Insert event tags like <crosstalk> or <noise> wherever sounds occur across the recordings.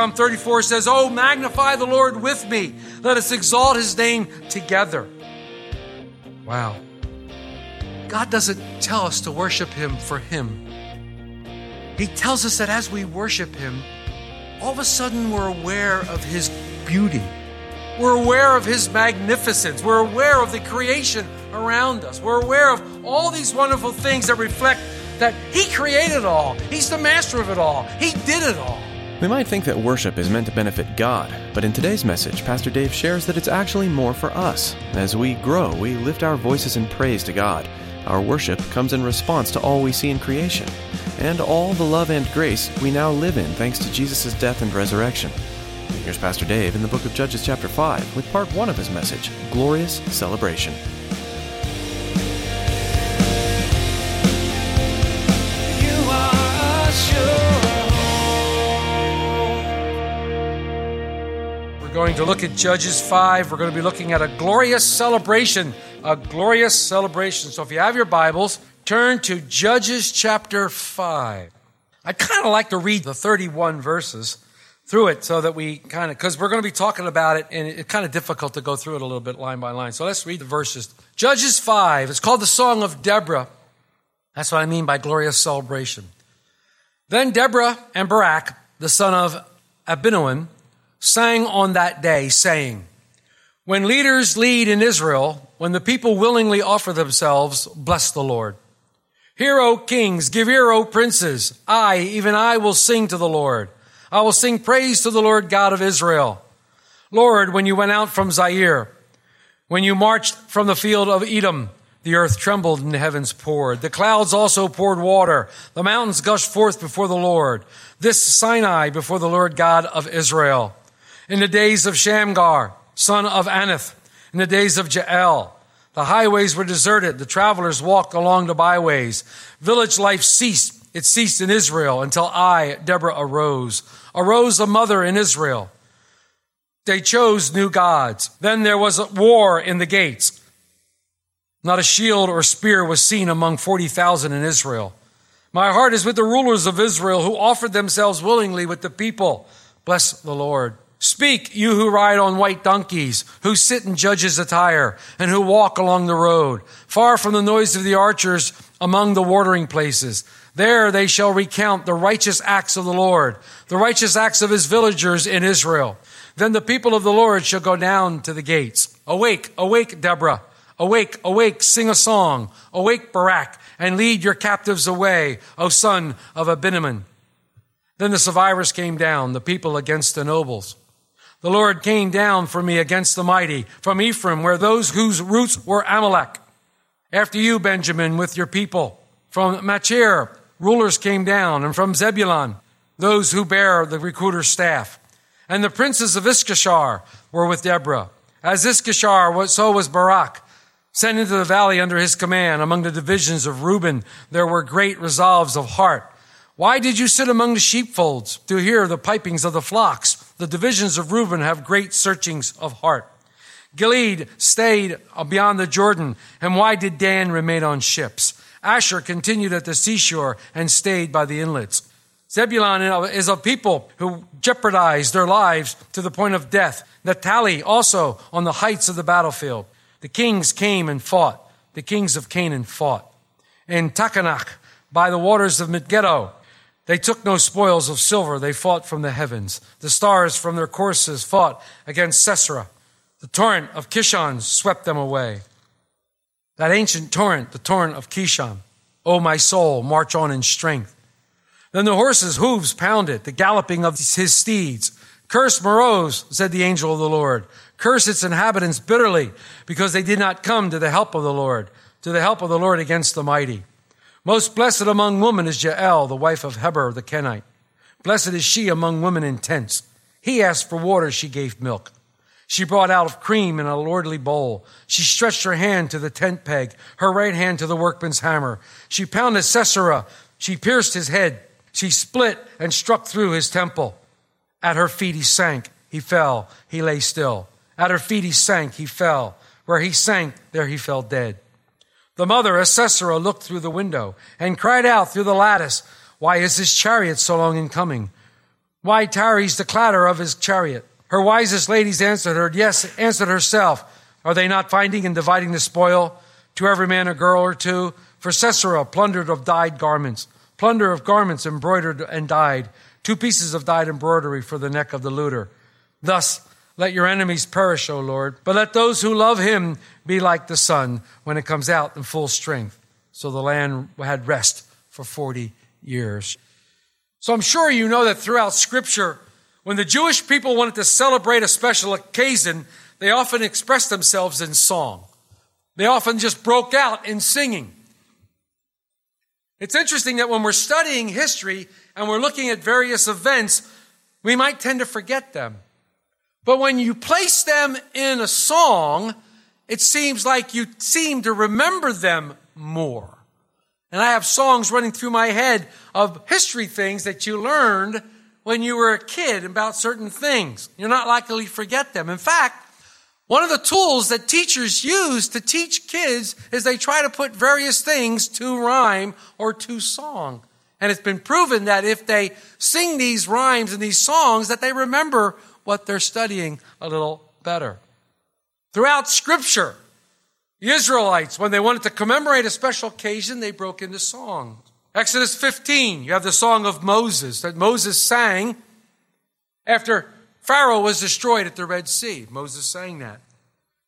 Psalm 34 says, Oh, magnify the Lord with me. Let us exalt his name together. Wow. God doesn't tell us to worship him for him. He tells us that as we worship him, all of a sudden we're aware of his beauty. We're aware of his magnificence. We're aware of the creation around us. We're aware of all these wonderful things that reflect that he created all. He's the master of it all. He did it all. We might think that worship is meant to benefit God, but in today's message, Pastor Dave shares that it's actually more for us. As we grow, we lift our voices in praise to God. Our worship comes in response to all we see in creation, and all the love and grace we now live in thanks to Jesus' death and resurrection. Here's Pastor Dave in the book of Judges, chapter 5, with part 1 of his message Glorious Celebration. You are a We're going to look at Judges 5. We're going to be looking at a glorious celebration. A glorious celebration. So if you have your Bibles, turn to Judges chapter 5. I'd kind of like to read the 31 verses through it so that we kind of, because we're going to be talking about it and it's kind of difficult to go through it a little bit line by line. So let's read the verses. Judges 5. It's called the Song of Deborah. That's what I mean by glorious celebration. Then Deborah and Barak, the son of Abinoam, sang on that day, saying, When leaders lead in Israel, when the people willingly offer themselves, bless the Lord. Hear, O kings, give ear, O princes. I, even I, will sing to the Lord. I will sing praise to the Lord God of Israel. Lord, when you went out from Seir, when you marched from the field of Edom, the earth trembled and the heavens poured. The clouds also poured water. The mountains gushed forth before the Lord. This Sinai before the Lord God of Israel. In the days of Shamgar, son of Anath, in the days of Jael, the highways were deserted. The travelers walked along the byways. Village life ceased. It ceased in Israel until I, Deborah, arose. Arose a mother in Israel. They chose new gods. Then there was a war in the gates. Not a shield or spear was seen among 40,000 in Israel. My heart is with the rulers of Israel who offered themselves willingly with the people. Bless the Lord. Speak, you who ride on white donkeys, who sit in judges' attire, and who walk along the road, far from the noise of the archers among the watering places. There they shall recount the righteous acts of the Lord, the righteous acts of his villagers in Israel. Then the people of the Lord shall go down to the gates. Awake, awake, Deborah. Awake, awake, sing a song. Awake, Barak, and lead your captives away, O son of Abinoam. Then the survivors came down, the people against the nobles. The Lord came down for me against the mighty, from Ephraim, where those whose roots were Amalek. After you, Benjamin, with your people. From Machir, rulers came down, and from Zebulun, those who bear the recruiter's staff. And the princes of Issachar were with Deborah. As Issachar, was- so was Barak, sent into the valley under his command. Among the divisions of Reuben, there were great resolves of heart. Why did you sit among the sheepfolds to hear the pipings of the flocks? The divisions of Reuben have great searchings of heart. Gilead stayed beyond the Jordan, and why did Dan remain on ships? Asher continued at the seashore and stayed by the inlets. Zebulun is a people who jeopardized their lives to the point of death. Naphtali also on the heights of the battlefield. The kings came and fought. The kings of Canaan fought. In Taanach, by the waters of Megiddo, they took no spoils of silver. They fought from the heavens. The stars from their courses fought against Sisera. The torrent of Kishon swept them away. That ancient torrent, the torrent of Kishon. O my soul, march on in strength. Then the horses' hooves pounded, the galloping of his steeds. Curse Meroz, said the angel of the Lord. Curse its inhabitants bitterly, because they did not come to the help of the Lord. to the help of the Lord against the mighty. Most blessed among women is Jael, the wife of Heber the Kenite. Blessed is she among women in tents. He asked for water, she gave milk. She brought out of cream in a lordly bowl. She stretched her hand to the tent peg, her right hand to the workman's hammer. She pounded Sisera. She pierced his head. She split and struck through his temple. At her feet he sank. He fell. He lay still. At her feet he sank. He fell. Where he sank, there he fell dead. The mother of Sisera looked through the window and cried out through the lattice, Why is his chariot so long in coming? Why tarries the clatter of his chariot? Her wisest ladies answered her, Yes, answered herself. Are they not finding and dividing the spoil? To every man a girl or two? For Sisera plundered of dyed garments, plunder of garments embroidered and dyed, two pieces of dyed embroidery for the neck of the looter. Thus, let your enemies perish, O Lord, but let those who love him be like the sun when it comes out in full strength. So the land had rest for 40 years. So I'm sure you know that throughout scripture, when the Jewish people wanted to celebrate a special occasion, they often expressed themselves in song. They often just broke out in singing. It's interesting that when we're studying history and we're looking at various events, we might tend to forget them. But when you place them in a song, it seems like you seem to remember them more. And I have songs running through my head of history things that you learned when you were a kid about certain things. You're not likely to forget them. In fact, one of the tools that teachers use to teach kids is they try to put various things to rhyme or to song. And it's been proven that if they sing these rhymes and these songs, that they remember what they're studying a little better. Throughout scripture, the Israelites, when they wanted to commemorate a special occasion, they broke into song. Exodus 15, you have the song of Moses that Moses sang after Pharaoh was destroyed at the Red Sea. Moses sang that.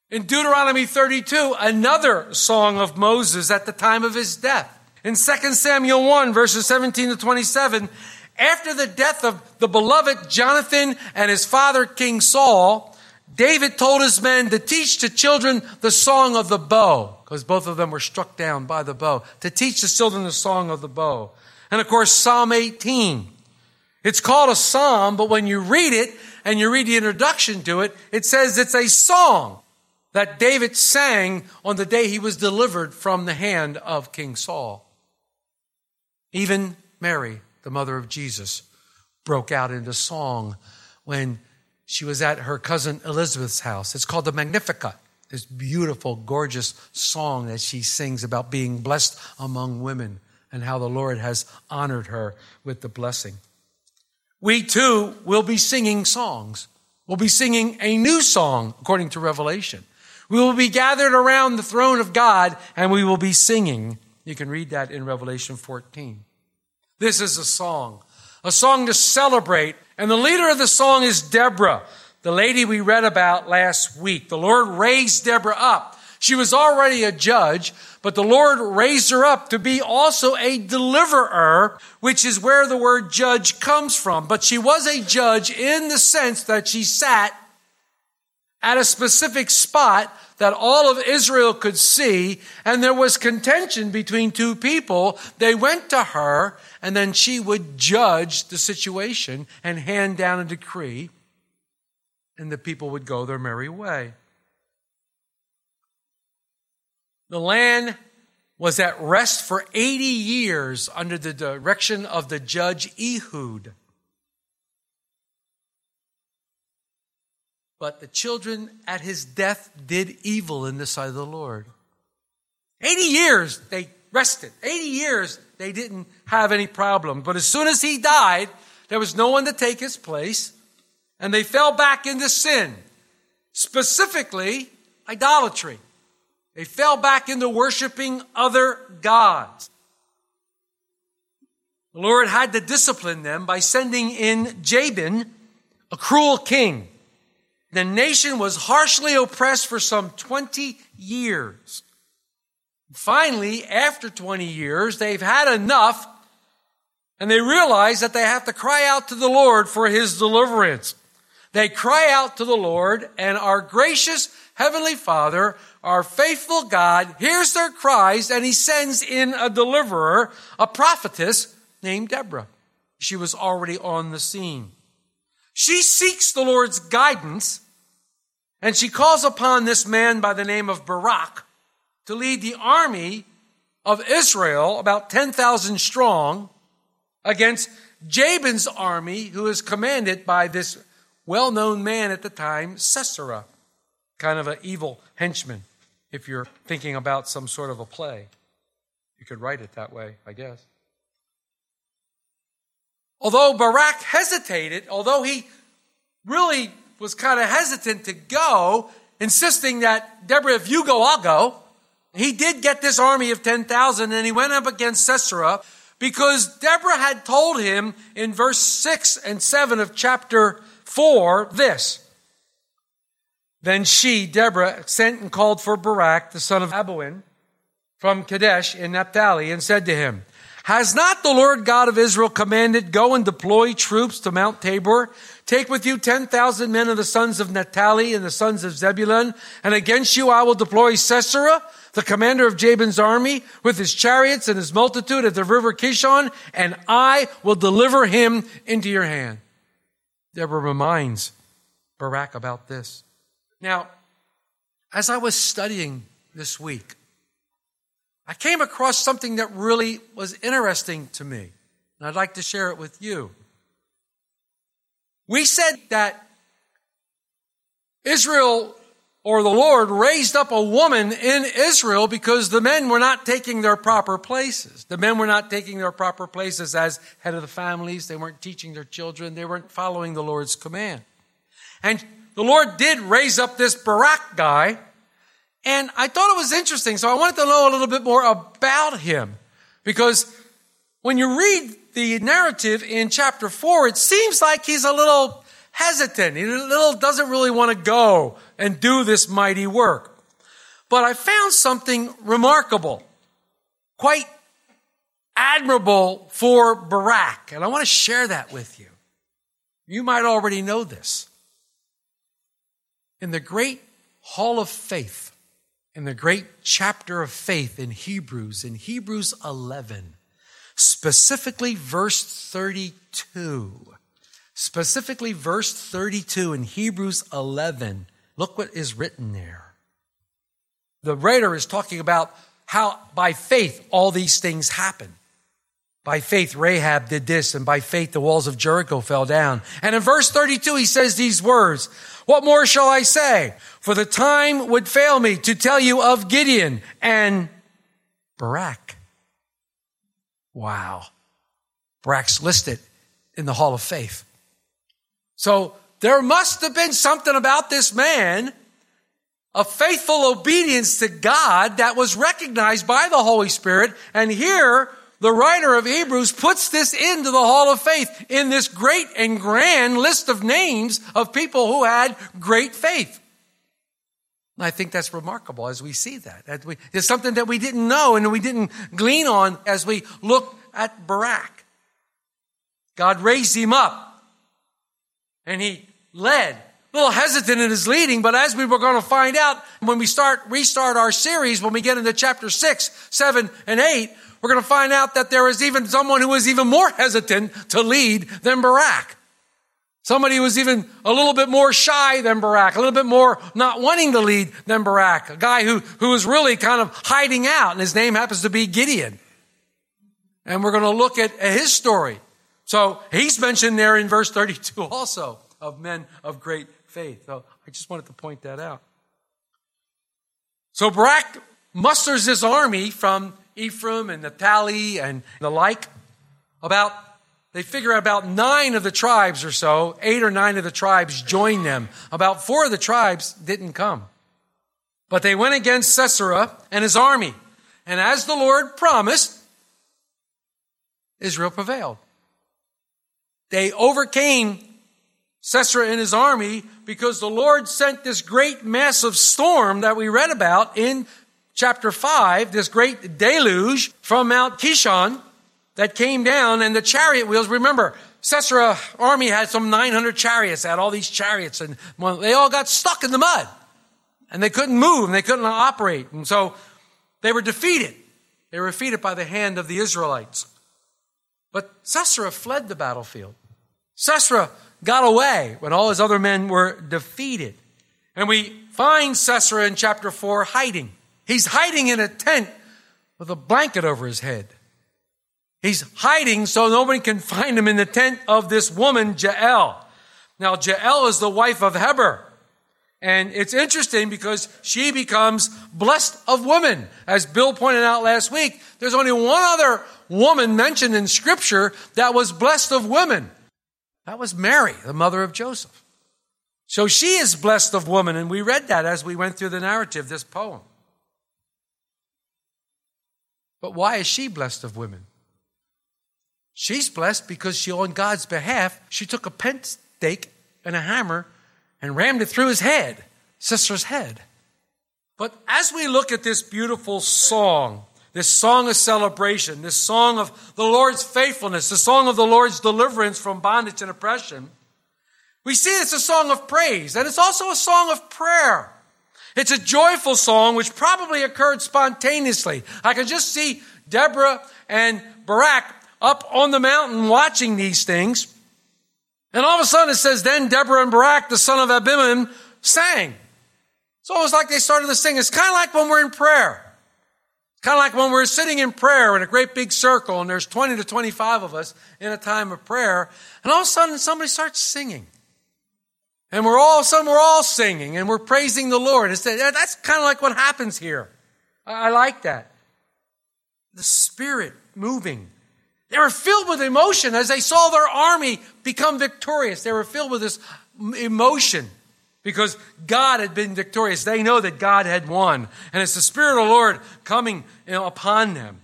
In Deuteronomy 32, another song of Moses at the time of his death. In 2 Samuel 1, verses 17 to 27, after the death of the beloved Jonathan and his father King Saul, David told his men to teach the children the song of the bow, because both of them were struck down by the bow, to teach the children the song of the bow. And of course, Psalm 18. It's called a psalm, but when you read it and you read the introduction to it, it says it's a song that David sang on the day he was delivered from the hand of King Saul. Even Mary, the mother of Jesus, broke out into song when she was at her cousin Elizabeth's house. It's called the Magnificat. This beautiful, gorgeous song that she sings about being blessed among women and how the Lord has honored her with the blessing. We too will be singing songs. We'll be singing a new song according to Revelation. We will be gathered around the throne of God and we will be singing. You can read that in Revelation 14. This is a song, a song to celebrate. And the leader of the song is Deborah, the lady we read about last week. The Lord raised Deborah up. She was already a judge, but the Lord raised her up to be also a deliverer, which is where the word judge comes from. But she was a judge in the sense that she sat at a specific spot that all of Israel could see, and there was contention between two people. They went to her, and then she would judge the situation and hand down a decree, and the people would go their merry way. The land was at rest for 80 years under the direction of the judge Ehud. But the children at his death did evil in the sight of the Lord. 80 years they rested. 80 years they didn't have any problem. But as soon as he died, there was no one to take his place, and they fell back into sin, specifically idolatry. They fell back into worshiping other gods. The Lord had to discipline them by sending in Jabin, a cruel king. The nation was harshly oppressed for some 20 years. Finally, after 20 years, they've had enough and they realize that they have to cry out to the Lord for his deliverance. They cry out to the Lord and our gracious Heavenly Father, our faithful God, hears their cries and he sends in a deliverer, a prophetess named Deborah. She was already on the scene. She seeks the Lord's guidance and she calls upon this man by the name of Barak to lead the army of Israel, about 10,000 strong, against Jabin's army, who is commanded by this well known man at the time, Sisera, kind of an evil henchman, if you're thinking about some sort of a play. You could write it that way, I guess. Although Barak hesitated, although he really was kind of hesitant to go, insisting that, Deborah, if you go, I'll go. He did get this army of 10,000 and he went up against Sisera because Deborah had told him in verse 6 and 7 of chapter 4 this. Then she, Deborah, sent and called for Barak, the son of Aboin, from Kadesh in Naphtali, and said to him, Has not the Lord God of Israel commanded, Go and deploy troops to Mount Tabor? Take with you 10,000 men of the sons of Naphtali and the sons of Zebulun, and against you I will deploy Sisera, the commander of Jabin's army, with his chariots and his multitude at the river Kishon, and I will deliver him into your hand. Deborah reminds Barak about this. Now, as I was studying this week, I came across something that really was interesting to me, and I'd like to share it with you. We said that Israel or the Lord raised up a woman in Israel because the men were not taking their proper places. The men were not taking their proper places as head of the families. They weren't teaching their children. They weren't following the Lord's command. And the Lord did raise up this Barak guy. And I thought it was interesting. So I wanted to know a little bit more about him because when you read the narrative in chapter four, it seems like he's a little hesitant. He little doesn't really want to go and do this mighty work. But I found something remarkable, quite admirable for Barak, and I want to share that with you. You might already know this. In the great hall of faith, in the great chapter of faith in Hebrews, in Hebrews 11, specifically verse 32, specifically verse 32 in Hebrews 11. Look what is written there. The writer is talking about how by faith all these things happen. By faith, Rahab did this, and by faith, the walls of Jericho fell down. And in verse 32, he says these words What more shall I say? For the time would fail me to tell you of Gideon and Barak. Wow. Barak's listed in the hall of faith. So there must have been something about this man, a faithful obedience to God that was recognized by the Holy Spirit. And here, the writer of Hebrews puts this into the hall of faith in this great and grand list of names of people who had great faith. And I think that's remarkable as we see that. It's something that we didn't know and we didn't glean on as we look at Barak. God raised him up and he led. A little hesitant in his leading, but as we were going to find out when we start, restart our series, when we get into chapter six, seven, and eight, we're going to find out that there is even someone who was even more hesitant to lead than Barak. Somebody who was even a little bit more shy than Barak, a little bit more not wanting to lead than Barak, a guy who, who was really kind of hiding out, and his name happens to be Gideon. And we're going to look at, at his story. So he's mentioned there in verse 32 also of men of great faith. So I just wanted to point that out. So Barak musters his army from Ephraim and Naphtali and the like. About, they figure about nine of the tribes or so, eight or nine of the tribes joined them. About four of the tribes didn't come. But they went against Sisera and his army. And as the Lord promised, Israel prevailed. They overcame Sisera and his army because the Lord sent this great massive storm that we read about in chapter 5, this great deluge from Mount Kishon that came down and the chariot wheels. Remember, Sisera army had some 900 chariots, had all these chariots and they all got stuck in the mud. and they couldn't move and they couldn't operate. And so they were defeated. They were defeated by the hand of the Israelites. But Sisera fled the battlefield. Sisera got away when all his other men were defeated. And we find Sisera in chapter 4 hiding. He's hiding in a tent with a blanket over his head. He's hiding so nobody can find him in the tent of this woman, Jael. Now, Jael is the wife of Heber. And it's interesting because she becomes blessed of women. As Bill pointed out last week, there's only one other woman mentioned in scripture that was blessed of women. That was Mary, the mother of Joseph. So she is blessed of woman, and we read that as we went through the narrative, this poem. But why is she blessed of women? She's blessed because she, on God's behalf, she took a pent stake and a hammer and rammed it through his head, sister's head. But as we look at this beautiful song, this song of celebration, this song of the Lord's faithfulness, the song of the Lord's deliverance from bondage and oppression, we see it's a song of praise and it's also a song of prayer. It's a joyful song which probably occurred spontaneously. I can just see Deborah and Barak up on the mountain watching these things. And all of a sudden it says, then Deborah and Barak, the son of Abinoam, sang. It's almost like they started to sing. It's kind of like when we're in prayer. It's kind of like when we're sitting in prayer in a great big circle and there's 20 to 25 of us in a time of prayer. And all of a sudden somebody starts singing. And we're all, some we're all singing and we're praising the Lord. It's, that's kind of like what happens here. I, I like that. The Spirit moving. They were filled with emotion as they saw their army become victorious. They were filled with this emotion because God had been victorious. They know that God had won. And it's the Spirit of the Lord coming you know, upon them.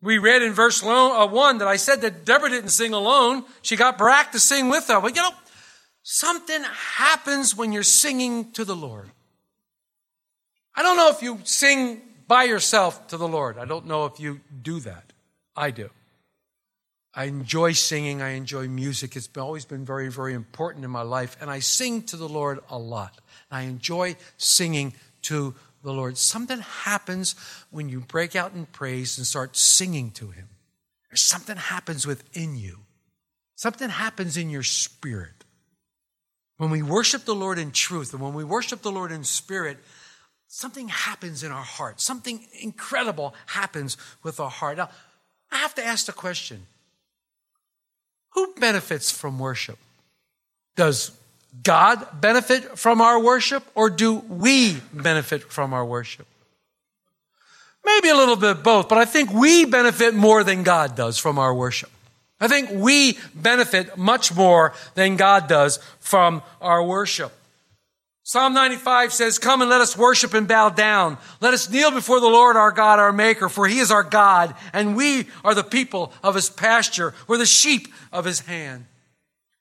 We read in verse uh, 1 that I said that Deborah didn't sing alone. She got Barak to sing with her. But you know, something happens when you're singing to the Lord. I don't know if you sing by yourself to the Lord. I don't know if you do that. I do. I enjoy singing. I enjoy music. It's always been very, very important in my life. And I sing to the Lord a lot. I enjoy singing to the Lord. Something happens when you break out in praise and start singing to Him. Something happens within you. Something happens in your spirit. When we worship the Lord in truth and when we worship the Lord in spirit, something happens in our heart. Something incredible happens with our heart. Now, I have to ask the question who benefits from worship? Does God benefit from our worship or do we benefit from our worship? Maybe a little bit both, but I think we benefit more than God does from our worship. I think we benefit much more than God does from our worship. Psalm 95 says, Come and let us worship and bow down. Let us kneel before the Lord our God, our Maker, for He is our God, and we are the people of His pasture. We're the sheep of His hand.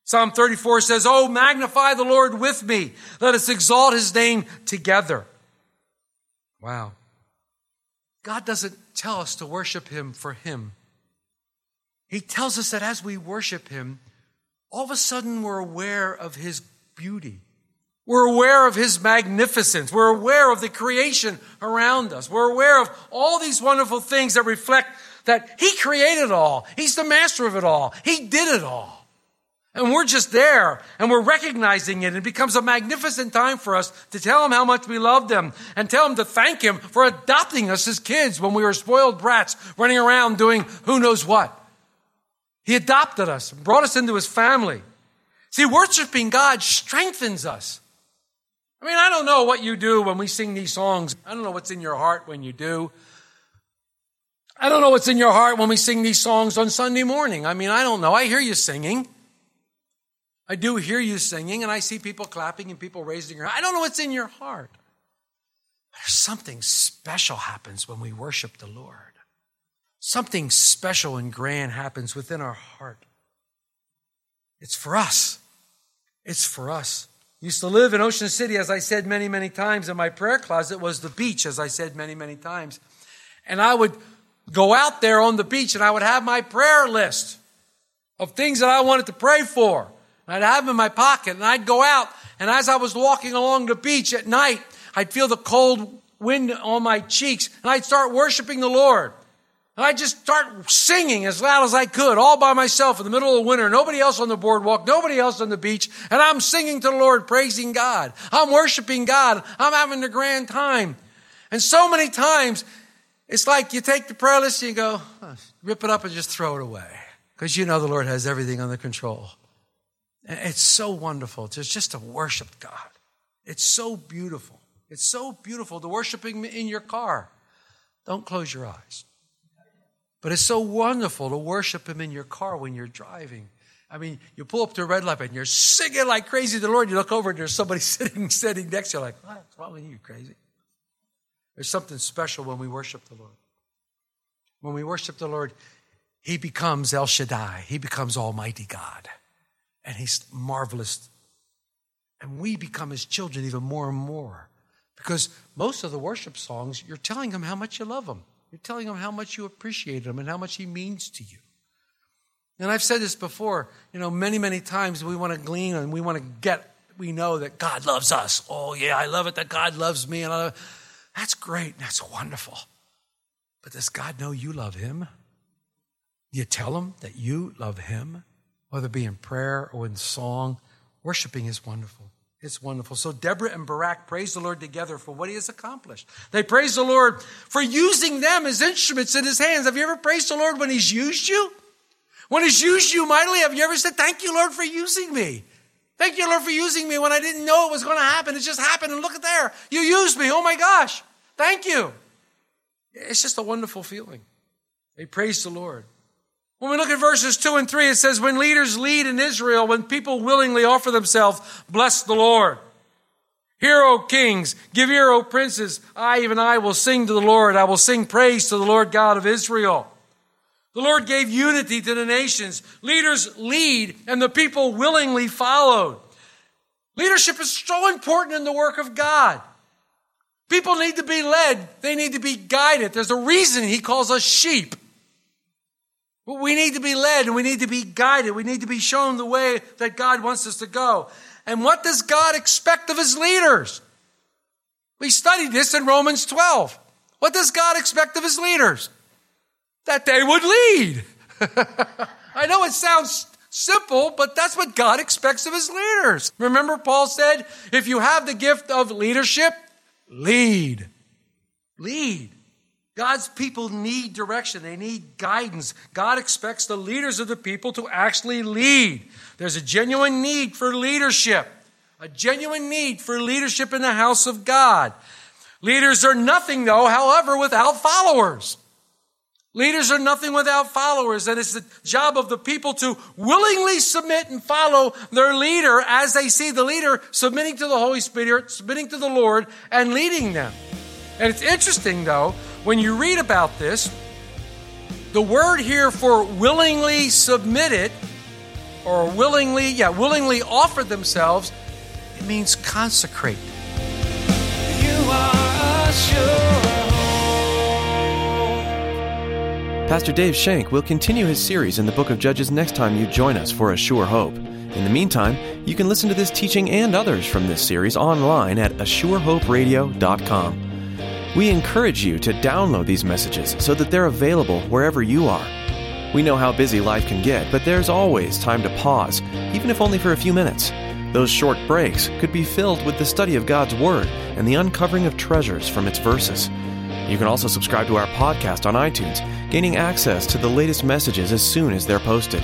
Psalm 34 says, Oh, magnify the Lord with me. Let us exalt His name together. Wow. God doesn't tell us to worship Him for Him. He tells us that as we worship Him, all of a sudden we're aware of His beauty. We're aware of His magnificence. We're aware of the creation around us. We're aware of all these wonderful things that reflect that He created all. He's the master of it all. He did it all. And we're just there and we're recognizing it. It becomes a magnificent time for us to tell Him how much we love them and tell Him to thank Him for adopting us as kids when we were spoiled brats running around doing who knows what. He adopted us, brought us into His family. See, worshiping God strengthens us. I mean, I don't know what you do when we sing these songs. I don't know what's in your heart when you do. I don't know what's in your heart when we sing these songs on Sunday morning. I mean, I don't know. I hear you singing. I do hear you singing, and I see people clapping and people raising their hands. I don't know what's in your heart. There's something special happens when we worship the Lord. Something special and grand happens within our heart. It's for us. It's for us. Used to live in Ocean City, as I said many, many times, and my prayer closet was the beach, as I said many, many times. And I would go out there on the beach and I would have my prayer list of things that I wanted to pray for. I'd have them in my pocket and I'd go out and as I was walking along the beach at night, I'd feel the cold wind on my cheeks and I'd start worshiping the Lord. And I'd just start singing as loud as I could, all by myself in the middle of the winter. Nobody else on the boardwalk, nobody else on the beach. And I'm singing to the Lord, praising God. I'm worshiping God. I'm having a grand time. And so many times, it's like you take the prayer list and you go, "Huh, rip it up and just throw it away. Because you know the Lord has everything under control. It's so wonderful to just to worship God. It's so beautiful. It's so beautiful to worship Him in your car. Don't close your eyes. But it's so wonderful to worship Him in your car when you're driving. I mean, you pull up to a red light and you're singing like crazy to the Lord. You look over and there's somebody <laughs> sitting, sitting next to you, like, what's wrong with you, crazy? There's something special when we worship the Lord. When we worship the Lord, He becomes El Shaddai. He becomes Almighty God. And He's marvelous. And we become His children even more and more. Because most of the worship songs, you're telling Him how much you love Him. You're telling Him how much you appreciate Him and how much He means to you. And I've said this before, you know, many, many times we want to glean and we want to get, we know that God loves us. Oh, yeah, I love it that God loves me. And love, that's great. That's wonderful. But does God know you love Him? Do you tell Him that you love Him? Whether it be in prayer or in song, worshiping is wonderful. It's wonderful. So Deborah and Barak praise the Lord together for what he has accomplished. They praise the Lord for using them as instruments in his hands. Have you ever praised the Lord when he's used you? When he's used you mightily, have you ever said, Thank you, Lord, for using me? Thank you, Lord, for using me when I didn't know it was going to happen. It just happened, and look at there. You used me. Oh my gosh. Thank you. It's just a wonderful feeling. They praise the Lord. When we look at verses 2 and 3, it says, When leaders lead in Israel, when people willingly offer themselves, bless the Lord. Hear, O kings, give ear, O princes. I, even I, will sing to the Lord. I will sing praise to the Lord God of Israel. The Lord gave unity to the nations. Leaders lead, and the people willingly followed. Leadership is so important in the work of God. People need to be led, they need to be guided. There's a reason He calls us sheep. We need to be led and we need to be guided. We need to be shown the way that God wants us to go. And what does God expect of His leaders? We studied this in Romans 12. What does God expect of His leaders? That they would lead. <laughs> I know it sounds simple, but that's what God expects of His leaders. Remember, Paul said, if you have the gift of leadership, lead. Lead. God's people need direction. They need guidance. God expects the leaders of the people to actually lead. There's a genuine need for leadership, a genuine need for leadership in the house of God. Leaders are nothing, though, however, without followers. Leaders are nothing without followers, and it's the job of the people to willingly submit and follow their leader as they see the leader submitting to the Holy Spirit, submitting to the Lord, and leading them. And it's interesting, though, when you read about this, the word here for willingly submitted or willingly, yeah, willingly offer themselves, it means consecrate. You are a sure Pastor Dave Shank will continue his series in the book of Judges next time you join us for A Sure Hope. In the meantime, you can listen to this teaching and others from this series online at ASureHopeRadio.com. We encourage you to download these messages so that they're available wherever you are. We know how busy life can get, but there's always time to pause, even if only for a few minutes. Those short breaks could be filled with the study of God's Word and the uncovering of treasures from its verses. You can also subscribe to our podcast on iTunes, gaining access to the latest messages as soon as they're posted.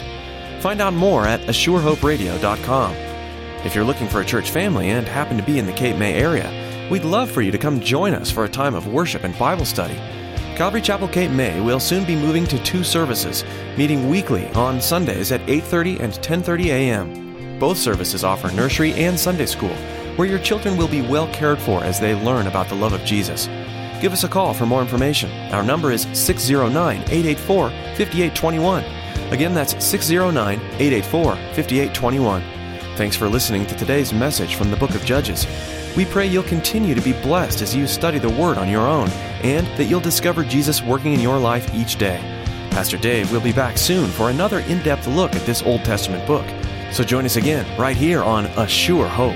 Find out more at ASureHopeRadio.com. If you're looking for a church family and happen to be in the Cape May area, we'd love for you to come join us for a time of worship and Bible study. Calvary Chapel Cape May will soon be moving to two services, meeting weekly on Sundays at 8:30 and 10:30 a.m. Both services offer nursery and Sunday school, where your children will be well cared for as they learn about the love of Jesus. Give us a call for more information. Our number is 609 884 5821. Again, that's 609 884 5821. Thanks for listening to today's message from the book of Judges. We pray you'll continue to be blessed as you study the Word on your own and that you'll discover Jesus working in your life each day. Pastor Dave will be back soon for another in depth look at this Old Testament book. So join us again right here on A Sure Hope.